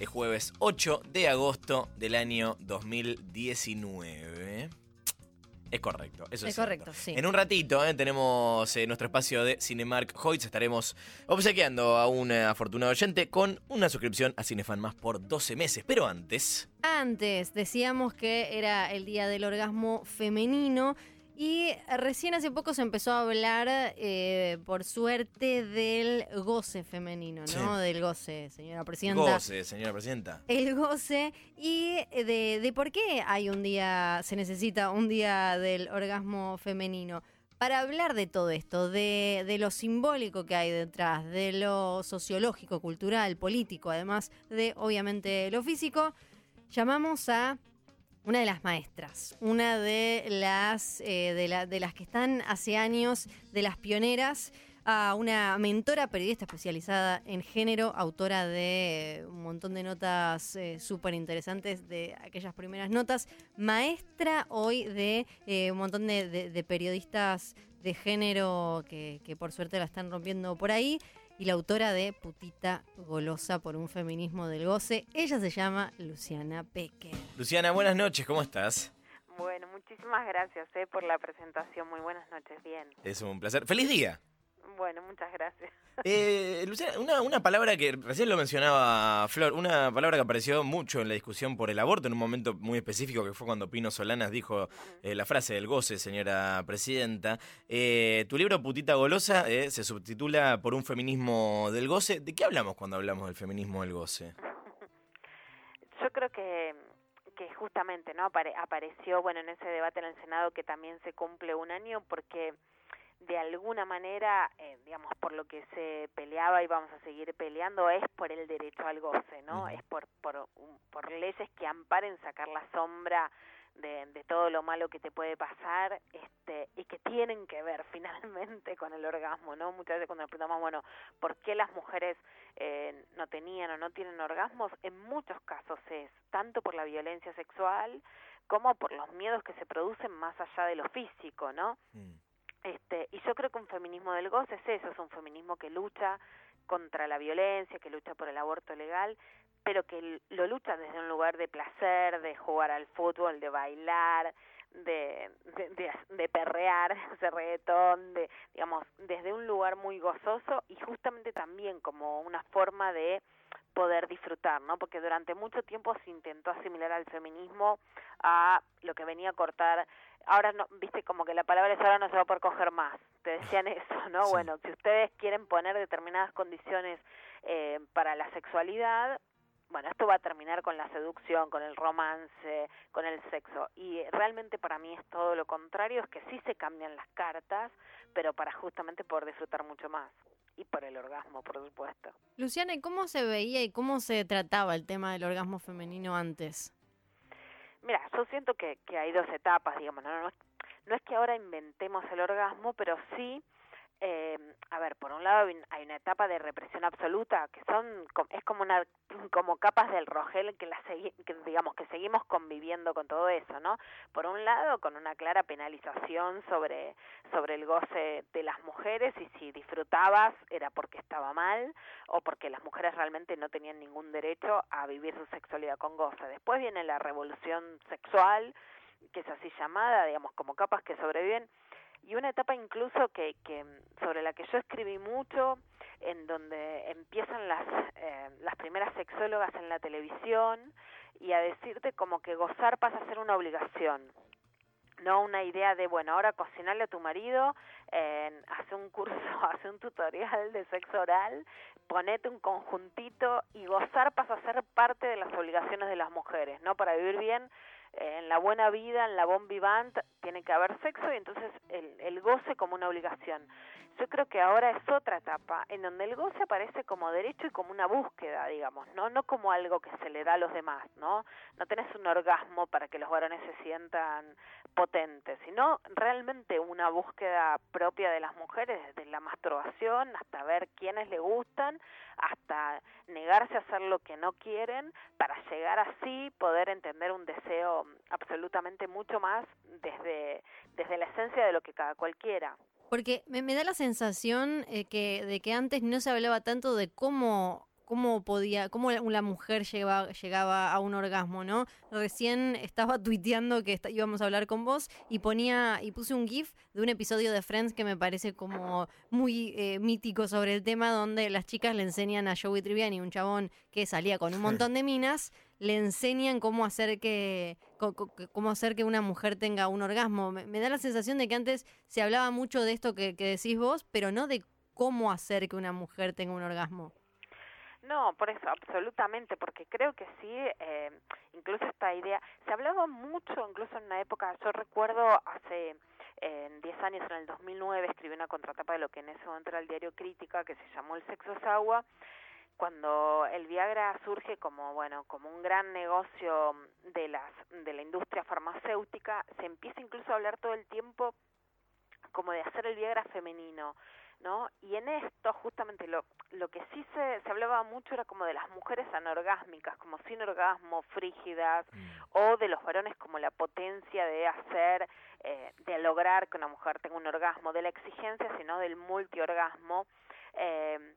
Es jueves 8 de agosto del año 2019. Es correcto, eso es, Es correcto, sí. En un ratito eh, tenemos eh, nuestro espacio de Cinemark Hoyts. Estaremos obsequiando a un afortunado oyente con una suscripción a Cinefan Más por 12 meses. Pero antes, Antes decíamos que era el día del orgasmo femenino y recién hace poco se empezó a hablar, eh, por suerte, del goce femenino, ¿no? Sí. Del goce, señora presidenta. goce, señora presidenta. El goce y de, de por qué hay un día, se necesita un día del orgasmo femenino. Para hablar de todo esto, de, de lo simbólico que hay detrás, de lo sociológico, cultural, político, además de, obviamente, lo físico, llamamos a una de las maestras, una de las, eh, de, la- de las que están hace años, de las pioneras, a una mentora periodista especializada en género, autora de eh, un montón de notas súper interesantes, de aquellas primeras notas, maestra hoy de eh, un montón de, de- periodistas de género que por suerte la están rompiendo por ahí, y la autora de Putita Golosa por un feminismo del goce. Ella se llama Luciana Peque. Luciana, buenas noches, ¿cómo estás? Bueno, muchísimas gracias eh, por la presentación. Muy buenas noches, bien. Es un placer. ¡Feliz día! Bueno, muchas gracias. Eh, Luciana, una, una palabra que recién lo mencionaba Flor, una palabra que apareció mucho en la discusión por el aborto en un momento muy específico que fue cuando Pino Solanas dijo eh, la frase del goce, señora presidenta. Eh, tu libro Putita Golosa eh, se subtitula por un feminismo del goce. ¿De qué hablamos cuando hablamos del feminismo del goce? Yo creo que, que justamente no Apare- apareció bueno en ese debate en el Senado que también se cumple un año porque de alguna manera, eh, digamos, por lo que se peleaba y vamos a seguir peleando es por el derecho al goce, ¿no? Es por, por, por leyes que amparen sacar la sombra de, de todo lo malo que te puede pasar este y que tienen que ver finalmente con el orgasmo, ¿no? Muchas veces cuando nos preguntamos, bueno, ¿por qué las mujeres eh, no tenían o no tienen orgasmos? En muchos casos es tanto por la violencia sexual como por los miedos que se producen más allá de lo físico, ¿no? Mm. Este, y yo creo que un feminismo del goce es eso, es un feminismo que lucha contra la violencia, que lucha por el aborto legal, pero que lo lucha desde un lugar de placer, de jugar al fútbol, de bailar, de, de, de, de perrear, ese reggaetón, de, digamos, desde un lugar muy gozoso y justamente también como una forma de poder disfrutar, ¿no? Porque durante mucho tiempo se intentó asimilar al feminismo a lo que venía a cortar. Ahora no, viste como que la palabra es ahora no se va a poder coger más. Te decían eso, ¿no? Sí. Bueno, si ustedes quieren poner determinadas condiciones eh, para la sexualidad, bueno, esto va a terminar con la seducción, con el romance, con el sexo. Y realmente para mí es todo lo contrario, es que sí se cambian las cartas, pero para justamente poder disfrutar mucho más. Y por el orgasmo, por supuesto. Luciana, ¿y cómo se veía y cómo se trataba el tema del orgasmo femenino antes? Mira, yo siento que, que hay dos etapas, digamos, no, no, es, no es que ahora inventemos el orgasmo, pero sí, eh, a ver, por un lado hay un- hay una etapa de represión absoluta, que son, es como una, como capas del rogel que, la segui- digamos, que seguimos conviviendo con todo eso, ¿no? Por un lado, con una clara penalización sobre, sobre el goce de las mujeres, y si disfrutabas era porque estaba mal, o porque las mujeres realmente no tenían ningún derecho a vivir su sexualidad con goce. Después viene la revolución sexual, que es así llamada, digamos, como capas que sobreviven, y una etapa incluso que, que sobre la que yo escribí mucho, en donde empiezan las, eh, las primeras sexólogas en la televisión y a decirte como que gozar pasa a ser una obligación no una idea de, bueno, ahora cocinarle a tu marido, eh, hace un curso, hace un tutorial de sexo oral, ponete un conjuntito y gozar pasa a ser parte de las obligaciones de las mujeres, ¿no? Para vivir bien, en la buena vida, en la bon vivant, tiene que haber sexo y entonces el, el goce como una obligación. Yo creo que ahora es otra etapa en donde el goce aparece como derecho y como una búsqueda, digamos, no no como algo que se le da a los demás, ¿no? No tenés un orgasmo para que los varones se sientan potentes, sino realmente una búsqueda propia de las mujeres, desde la masturbación hasta ver quiénes le gustan, hasta negarse a hacer lo que no quieren, para llegar así poder entender un deseo absolutamente mucho más desde, desde la esencia de lo que cada cual quiera. Porque me, me da la sensación eh, que, de que antes no se hablaba tanto de cómo, cómo podía, cómo la mujer llegaba, llegaba a un orgasmo, ¿no? Recién estaba tuiteando que íbamos a hablar con vos y ponía y puse un GIF de un episodio de Friends que me parece como muy eh, mítico sobre el tema, donde las chicas le enseñan a Joey Triviani, un chabón que salía con un montón de minas, le enseñan cómo hacer que cómo hacer que una mujer tenga un orgasmo. Me, da la sensación de que antes se hablaba mucho de esto que, que decís vos, pero no de cómo hacer que una mujer tenga un orgasmo. No, por eso, absolutamente, porque creo que sí, eh, incluso esta idea, se hablaba mucho, incluso en una época, yo recuerdo hace en 10 años, en el 2009, escribí una contratapa de lo que en ese momento el diario Crítica, que se llamó El sexo es agua, cuando el Viagra surge como bueno como un gran negocio de las de la industria farmacéutica se empieza incluso a hablar todo el tiempo como de hacer el Viagra femenino ¿no? Y en esto justamente lo, lo que sí se, se hablaba mucho era como de las mujeres anorgásmicas, como sin orgasmo, frígidas, mm. o de los varones como la potencia de hacer, eh, de lograr que una mujer tenga un orgasmo, de la exigencia, sino del multiorgasmo. Eh,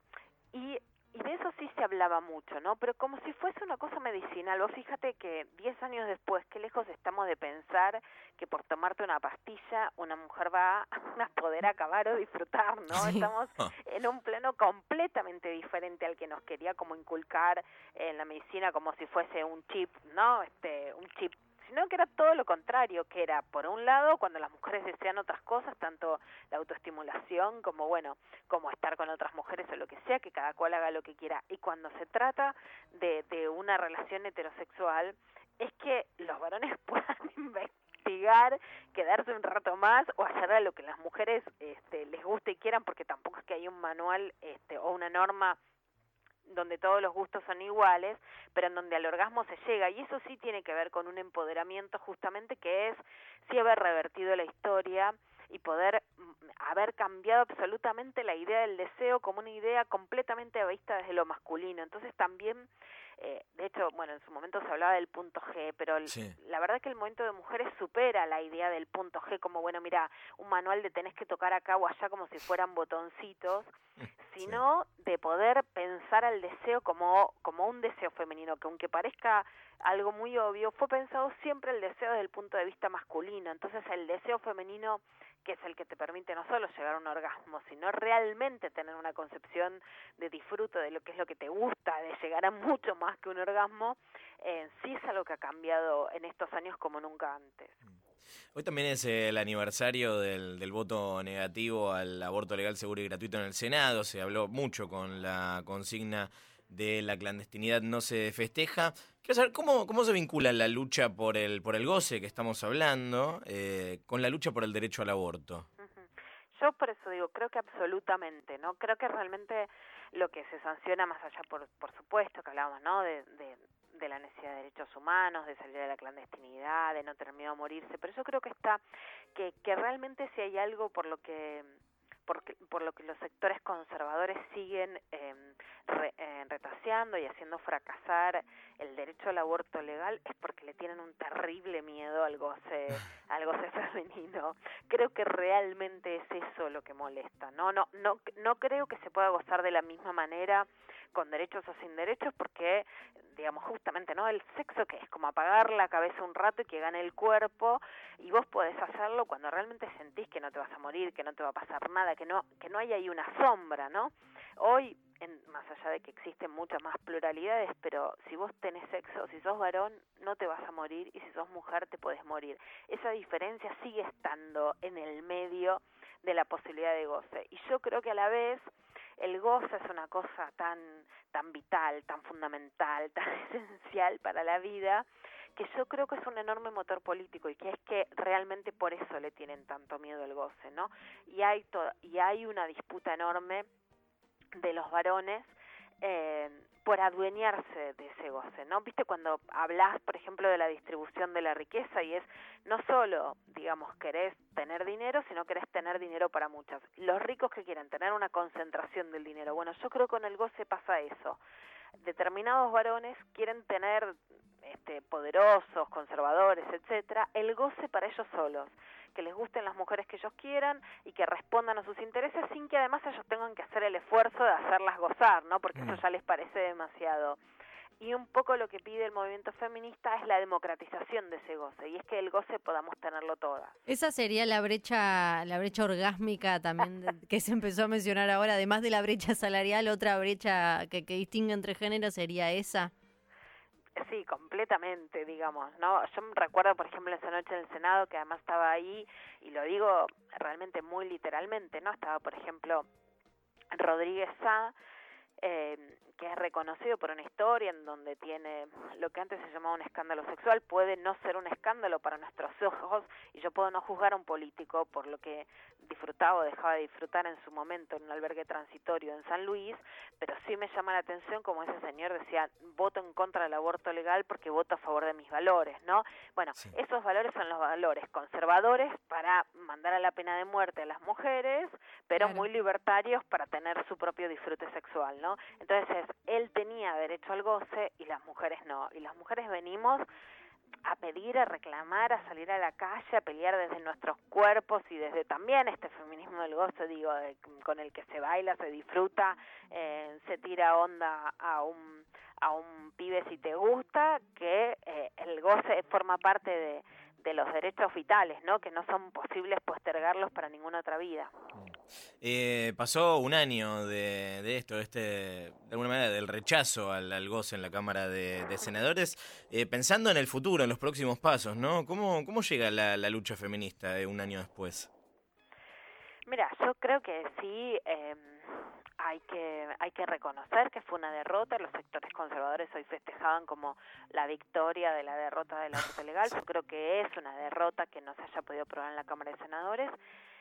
y y de eso sí se hablaba mucho, ¿no? Pero como si fuese una cosa medicinal. Vos fíjate que 10 años después, qué lejos estamos de pensar que por tomarte una pastilla una mujer va a poder acabar o disfrutar, ¿no? Estamos ah. en un plano completamente diferente al que nos quería como inculcar en la medicina como si fuese un chip, ¿no? Este, un chip sino que era todo lo contrario, que era, por un lado, cuando las mujeres desean otras cosas, tanto la autoestimulación como, bueno, como estar con otras mujeres o lo que sea, que cada cual haga lo que quiera. Y cuando se trata de, de una relación heterosexual, es que los varones puedan investigar, quedarse un rato más o hacer lo que las mujeres este, les guste y quieran, porque tampoco es que hay un manual este, o una norma donde todos los gustos son iguales, pero en donde al orgasmo se llega. Y eso sí tiene que ver con un empoderamiento justamente que es sí haber revertido la historia y poder mm, haber cambiado absolutamente la idea del deseo como una idea completamente vista desde lo masculino. Entonces también eh, de hecho, bueno, en su momento se hablaba del punto G, pero la verdad que el momento de mujeres supera la idea del punto G como, bueno, mira, un manual de tenés que tocar acá o allá como si fueran botoncitos, sino de poder pensar al deseo como, como un deseo femenino, que aunque parezca algo muy obvio, fue pensado siempre el deseo desde el punto de vista masculino. Entonces el deseo femenino que es el que te permite no solo llegar a un orgasmo, sino realmente tener una concepción de disfruto de lo que es lo que te gusta, de llegar a mucho más que un orgasmo, eh, sí es algo que ha cambiado en estos años como nunca antes. Hoy también es el aniversario del, del, voto negativo al aborto legal, seguro y gratuito en el Senado. Se habló mucho con la consigna de la clandestinidad no se festeja. Quiero saber cómo, cómo se vincula la lucha por el, por el goce que estamos hablando eh, con la lucha por el derecho al aborto. Yo por eso digo, creo que absolutamente, ¿no? Creo que realmente lo que se sanciona más allá, por, por supuesto, que hablamos, ¿no? De, de, de la necesidad de derechos humanos, de salir de la clandestinidad, de no tener miedo a morirse, pero yo creo que está, que, que realmente si hay algo por lo que por, por lo que los sectores conservadores siguen em, eh, retaseando y haciendo fracasar el derecho al aborto legal es porque le tienen un terrible miedo al goce, al goce femenino. Creo que realmente es eso lo que molesta. No, no, no, no creo que se pueda gozar de la misma manera con derechos o sin derechos porque digamos justamente no el sexo que es como apagar la cabeza un rato y que gane el cuerpo y vos podés hacerlo cuando realmente sentís que no te vas a morir que no te va a pasar nada que no que no hay ahí una sombra no hoy en, más allá de que existen muchas más pluralidades pero si vos tenés sexo si sos varón no te vas a morir y si sos mujer te podés morir. Esa diferencia sigue estando en el medio de la posibilidad de goce. Y yo creo que a la vez el goce es una cosa tan, tan vital, tan fundamental, tan esencial para la vida, que yo creo que es un enorme motor político y que es que realmente por eso le tienen tanto miedo el goce, ¿no? Y hay, y hay una disputa enorme de los varones eh, por adueñarse de ese goce, ¿no? Viste cuando hablas, por ejemplo, de la distribución de la riqueza y es no solo, digamos, querés tener dinero, sino querés tener dinero para muchas. Los ricos que quieren tener una concentración del dinero. Bueno, yo creo que con el goce pasa eso. determinados varones quieren tener este, poderosos, conservadores, etcétera, el goce para ellos solos, que les gusten las mujeres que ellos quieran y que respondan a sus intereses sin que además ellos tengan que hacer el esfuerzo de hacerlas gozar, ¿no? Porque eso Mm. ya les parece demasiado. Y un poco lo que pide el movimiento feminista es la democratización de ese goce, y es que el goce podamos tenerlo todas. Esa sería la brecha, la brecha orgásmica también de- que se empezó a mencionar ahora, además de la brecha salarial, otra brecha que, que distingue entre géneros sería esa. Sí, completamente, digamos, ¿no? Yo recuerdo, por ejemplo, esa noche en el Senado, que además estaba ahí, y lo digo realmente muy literalmente, ¿no? Estaba, por ejemplo, Rodríguez Sá, eh, que es reconocido por una historia en donde tiene lo que antes se llamaba un escándalo sexual, puede no ser un escándalo para nuestros ojos, y yo puedo no juzgar a un político por lo que disfrutaba o dejaba de disfrutar en su momento en un albergue transitorio en San Luis, pero sí me llama la atención como ese señor decía, voto en contra del aborto legal porque voto a favor de mis valores, ¿no? Bueno, Sí. esos valores son los valores conservadores para mandar a la pena de muerte a las mujeres, pero Claro. muy libertarios para tener su propio disfrute sexual, ¿no? Entonces, él tenía derecho al goce y las mujeres no, y las mujeres venimos a pedir, a reclamar, a salir a la calle, a pelear desde nuestros cuerpos y desde también este feminismo del goce, digo, de- con el que se baila, se disfruta, eh, se tira onda a un a un pibe si te gusta, que eh, el goce forma parte de, de los derechos vitales, ¿no? Que no son posibles postergarlos para ninguna otra vida. Eh, pasó un año de, de esto, este, de alguna manera, del rechazo al, al goce en la Cámara de, Senadores. Eh, pensando en el futuro, en los próximos pasos, ¿no? ¿Cómo, cómo llega la, la lucha feminista eh, un año después? Mira, yo creo que sí eh, hay que hay que reconocer que fue una derrota. Los sectores conservadores hoy festejaban como la victoria de la derrota del aborto legal. Yo creo que es una derrota que no se haya podido aprobar en la Cámara de Senadores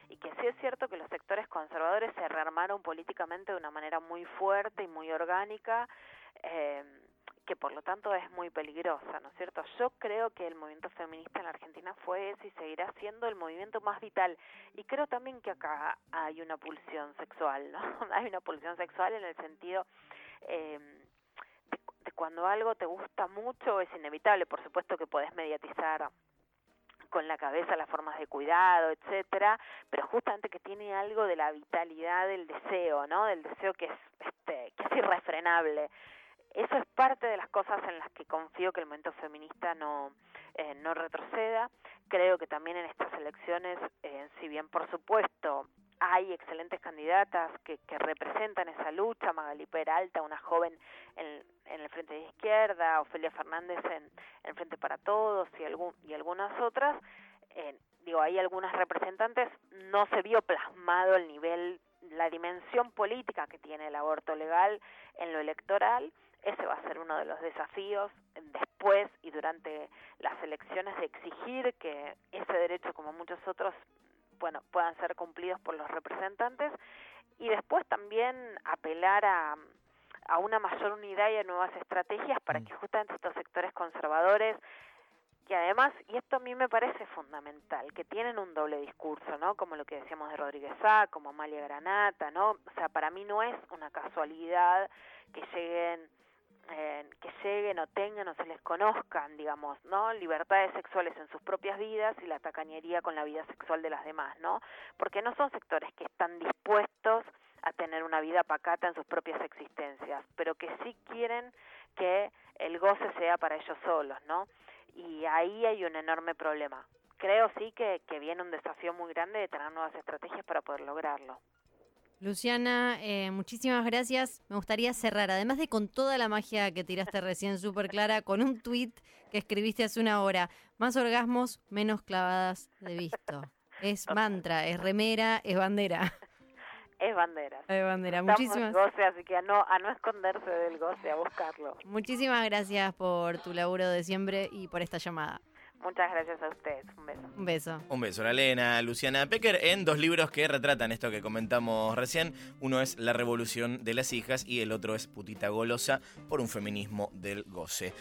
y que sí es cierto que los sectores conservadores se rearmaron políticamente de una manera muy fuerte y muy orgánica. Eh, que por lo tanto es muy peligrosa, ¿no es cierto? Yo creo que el movimiento feminista en la Argentina fue ese y seguirá siendo el movimiento más vital. Y creo también que acá hay una pulsión sexual, ¿no? hay una pulsión sexual en el sentido eh, de, cuando algo te gusta mucho es inevitable. Por supuesto que podés mediatizar con la cabeza las formas de cuidado, etcétera, pero justamente que tiene algo de la vitalidad del deseo, ¿no? Del deseo que es este que es irrefrenable eso es parte de las cosas en las que confío que el movimiento feminista no eh, no retroceda creo que también en estas elecciones eh, si bien por supuesto hay excelentes candidatas que, que representan esa lucha Magali Peralta una joven en, en el frente de izquierda Ofelia Fernández en, el frente para todos y algunas otras eh, digo hay algunas representantes no se vio plasmado el nivel la dimensión política que tiene el aborto legal en lo electoral. Ese va a ser uno de los desafíos después y durante las elecciones de exigir que ese derecho como muchos otros bueno puedan ser cumplidos por los representantes y después también apelar a a una mayor unidad y a nuevas estrategias para que justamente estos sectores conservadores que además, y esto a mí me parece fundamental, que tienen un doble discurso, ¿no? Como lo que decíamos de Rodríguez Sá, como Amalia Granata, ¿no? O sea, para mí no es una casualidad que lleguen que lleguen o tengan o se les conozcan, digamos, ¿no? Libertades sexuales en sus propias vidas y la tacañería con la vida sexual de las demás, ¿no? Porque no son sectores que están dispuestos a tener una vida pacata en sus propias existencias, pero que sí quieren que el goce sea para ellos solos, ¿no? Y ahí hay un enorme problema. Creo sí que, que viene un desafío muy grande de tener nuevas estrategias para poder lograrlo. Luciana, eh, muchísimas gracias. Me gustaría cerrar, además de con toda la magia que tiraste recién súper clara, con un tweet que escribiste hace una hora. Más orgasmos, menos clavadas de visto. Es mantra, es remera, es bandera. Es bandera. Es bandera. Estamos Muchísimas, goce, así que a no, a no esconderse del goce, a buscarlo. muchísimas gracias por tu laburo de siempre y por esta llamada. Muchas gracias a ustedes. Un beso. Un beso. Un beso, la Lena, Luciana Pecker, en dos libros que retratan esto que comentamos recién. Uno es La revolución de las hijas y el otro es Putita golosa por un feminismo del goce.